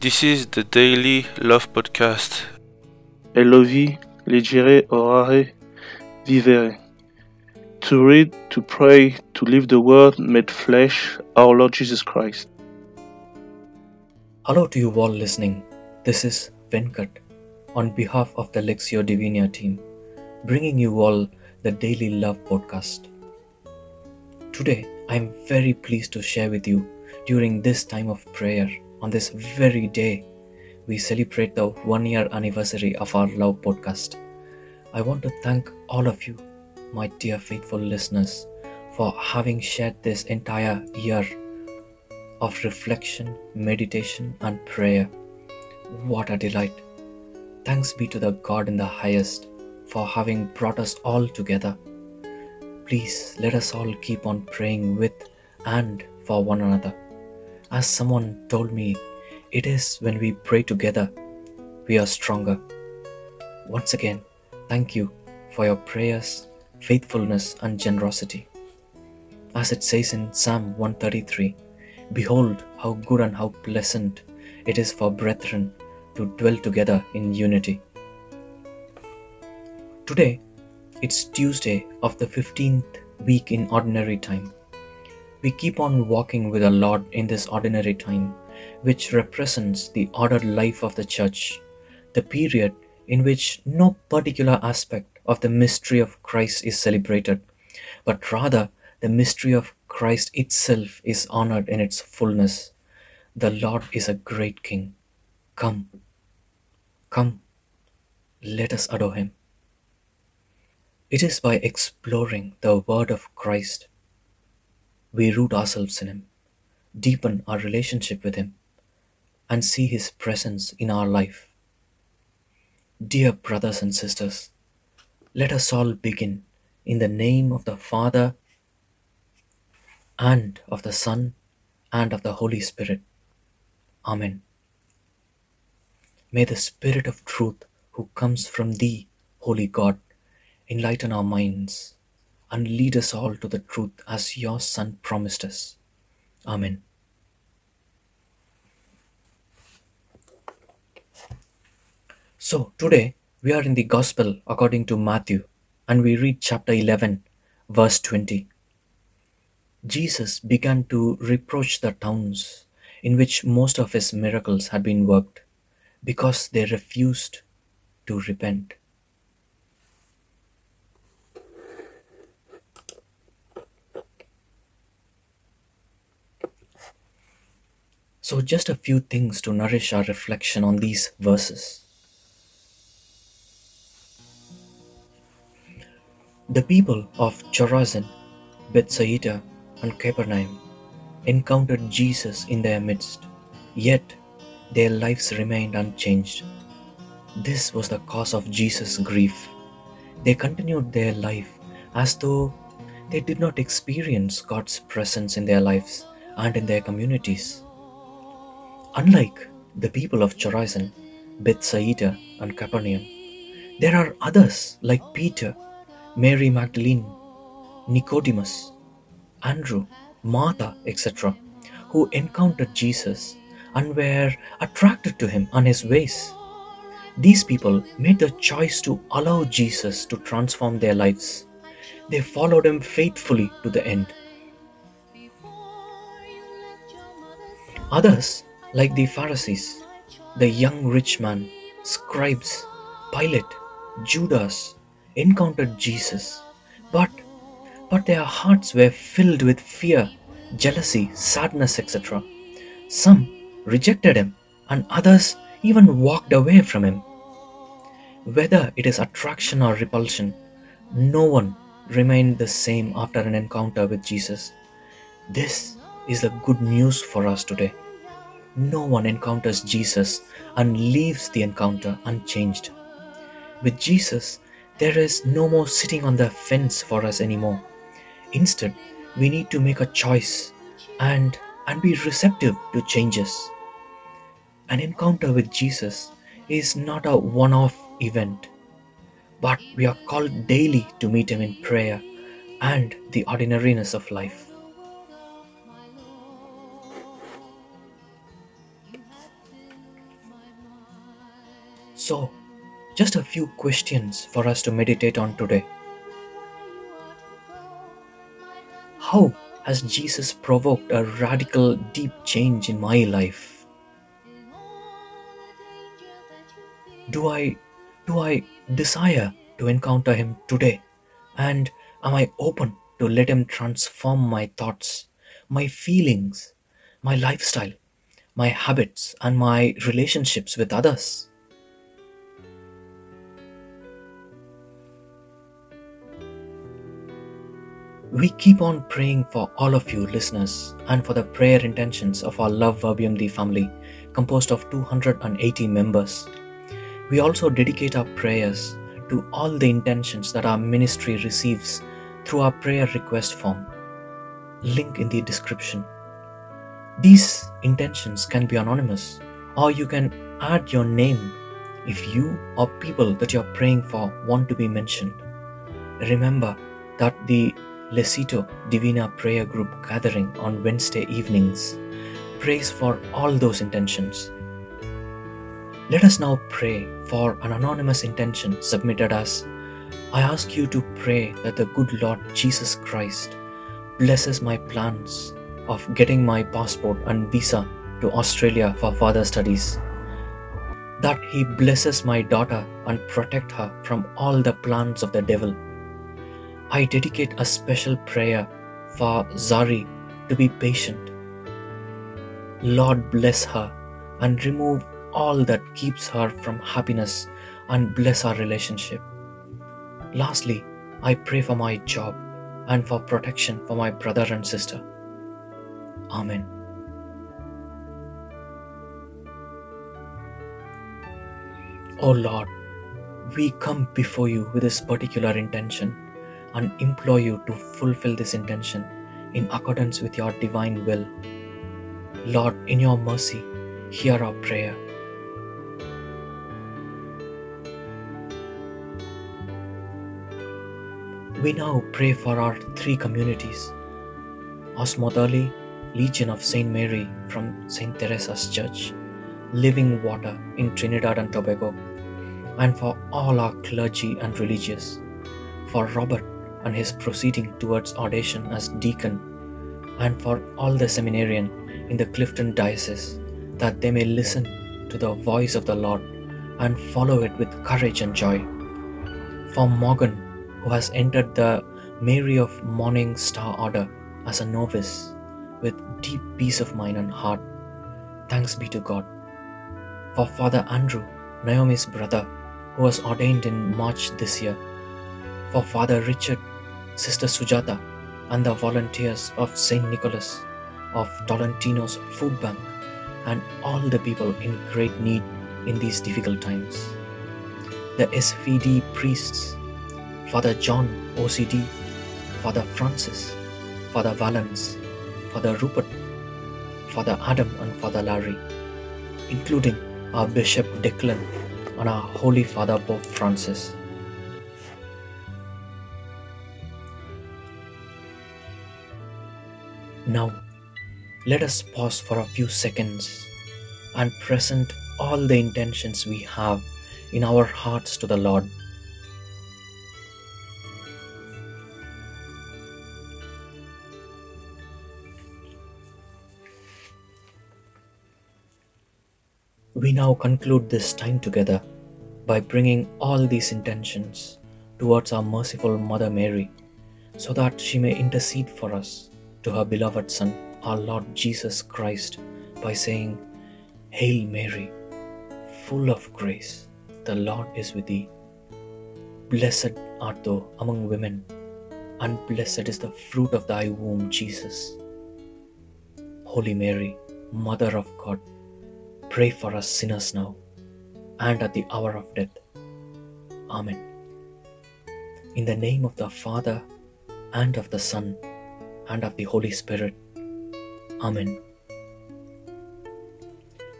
This is the Daily LOV Podcast. Elovi, legere, orare, vivere. To read, to pray, to live the Word made flesh, our Lord Jesus Christ. Hello to you all listening. This is Venkat on behalf of the Lectio Divina team, bringing you all the Daily LOV Podcast. Today, I am very pleased to share with you during this time of prayer on this very day we celebrate the one year anniversary of our Love podcast. I want to thank all of you, my dear faithful listeners, for having shared this entire year of reflection, meditation, and prayer. What a delight! Thanks be to the God in the highest for having brought us all together. Please let us all keep on praying with and for one another. As someone told me, it is when we pray together we are stronger. Once again, thank you for your prayers, faithfulness, and generosity. As it says in Psalm 133 Behold, how good and how pleasant it is for brethren to dwell together in unity. Today, it's Tuesday of the 15th week in ordinary time. We keep on walking with the Lord in this ordinary time, which represents the ordered life of the church, the period in which no particular aspect of the mystery of Christ is celebrated, but rather the mystery of Christ itself is honored in its fullness. The Lord is a great King. Come, come, let us adore Him. It is by exploring the Word of Christ we root ourselves in Him, deepen our relationship with Him, and see His presence in our life. Dear brothers and sisters, let us all begin in the name of the Father and of the Son and of the Holy Spirit. Amen. May the Spirit of truth who comes from Thee, Holy God, enlighten our minds and lead us all to the truth as your Son promised us. Amen. So, today we are in the Gospel according to Matthew and we read chapter 11, verse 20. Jesus began to reproach the towns in which most of his miracles had been worked because they refused to repent. So, just a few things to nourish our reflection on these verses. The people of Chorazin, Bethsaida, and Capernaum encountered Jesus in their midst, yet their lives remained unchanged. This was the cause of Jesus' grief. They continued their life as though they did not experience God's presence in their lives and in their communities. Unlike the people of Chorazin, Bethsaida, and Capernaum, there are others like Peter, Mary Magdalene, Nicodemus, Andrew, Martha, etc., who encountered Jesus and were attracted to him and his ways. These people made the choice to allow Jesus to transform their lives. They followed him faithfully to the end. Others like the Pharisees, the young rich man, scribes, Pilate, Judas encountered Jesus, but but their hearts were filled with fear, jealousy, sadness, etc. Some rejected him, and others even walked away from him. Whether it is attraction or repulsion, no one remained the same after an encounter with Jesus. This is the good news for us today. No one encounters Jesus and leaves the encounter unchanged. With Jesus, there is no more sitting on the fence for us anymore. Instead, we need to make a choice and, and be receptive to changes. An encounter with Jesus is not a one off event, but we are called daily to meet Him in prayer and the ordinariness of life. So, just a few questions for us to meditate on today. How has Jesus provoked a radical, deep change in my life? Do I do I desire to encounter him today? And am I open to let him transform my thoughts, my feelings, my lifestyle, my habits, and my relationships with others? We keep on praying for all of you listeners and for the prayer intentions of our Love Verbum Dei family, composed of 280 members. We also dedicate our prayers to all the intentions that our ministry receives through our prayer request form. Link in the description. These intentions can be anonymous, or you can add your name if you or people that you're praying for want to be mentioned. Remember that the Lectio Divina Prayer Group gathering on Wednesday evenings prays for all those intentions. Let us now pray for an anonymous intention submitted as I ask you to pray that the good Lord Jesus Christ blesses my plans of getting my passport and visa to Australia for further studies. That He blesses my daughter and protect her from all the plans of the devil I dedicate a special prayer for Zari to be patient. Lord, bless her and remove all that keeps her from happiness and bless our relationship. Lastly, I pray for my job and for protection for my brother and sister. Amen. O Lord, we come before you with this particular intention and implore you to fulfill this intention in accordance with your divine will. Lord, in your mercy, hear our prayer. We now pray for our three communities Osmotherley, Legion of St. Mary from St. Teresa's Church, Living Water in Trinidad and Tobago, and for all our clergy and religious, for Robert his proceeding towards ordination as deacon, and for all the seminarian in the Clifton Diocese, that they may listen to the voice of the Lord and follow it with courage and joy. For Morgan, who has entered the Mary of Morning Star Order as a novice with deep peace of mind and heart, thanks be to God. For Father Andrew, Naomi's brother, who was ordained in March this year, for Father Richard, Sister Sujata, and the volunteers of St. Nicholas of Tolentino's Food Bank, and all the people in great need in these difficult times. The SVD priests, Father John OCD, Father Francis, Father Valence, Father Rupert, Father Adam, and Father Larry, including our Bishop Declan and our Holy Father Pope Francis. Now, let us pause for a few seconds and present all the intentions we have in our hearts to the Lord. We now conclude this time together by bringing all these intentions towards our merciful Mother Mary so that she may intercede for us to her beloved Son, our Lord Jesus Christ, by saying, Hail Mary, full of grace, the Lord is with thee. Blessed art thou among women, and blessed is the fruit of thy womb, Jesus. Holy Mary, Mother of God, pray for us sinners now and at the hour of death. Amen. In the name of the Father, and of the Son, and of the Holy Spirit. Amen.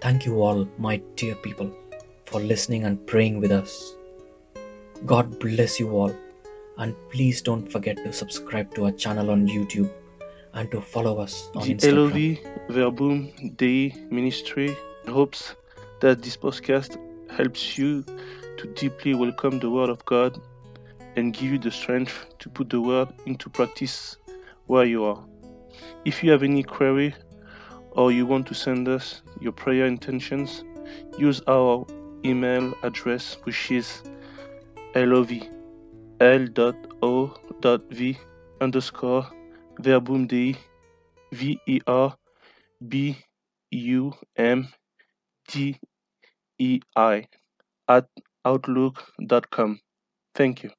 Thank you all, my dear people, for listening and praying with us. God bless you all, and please don't forget to subscribe to our channel on YouTube and to follow us on The Instagram. LOV Verbum Dei Ministry hopes that this podcast helps you to deeply welcome the Word of God and give you the strength to put the Word into practice where you are. If you have any query or you want to send us your prayer intentions, use our email address which is lov l.o.v underscore verbum dei v e r b u m d e i at outlook.com. Thank you.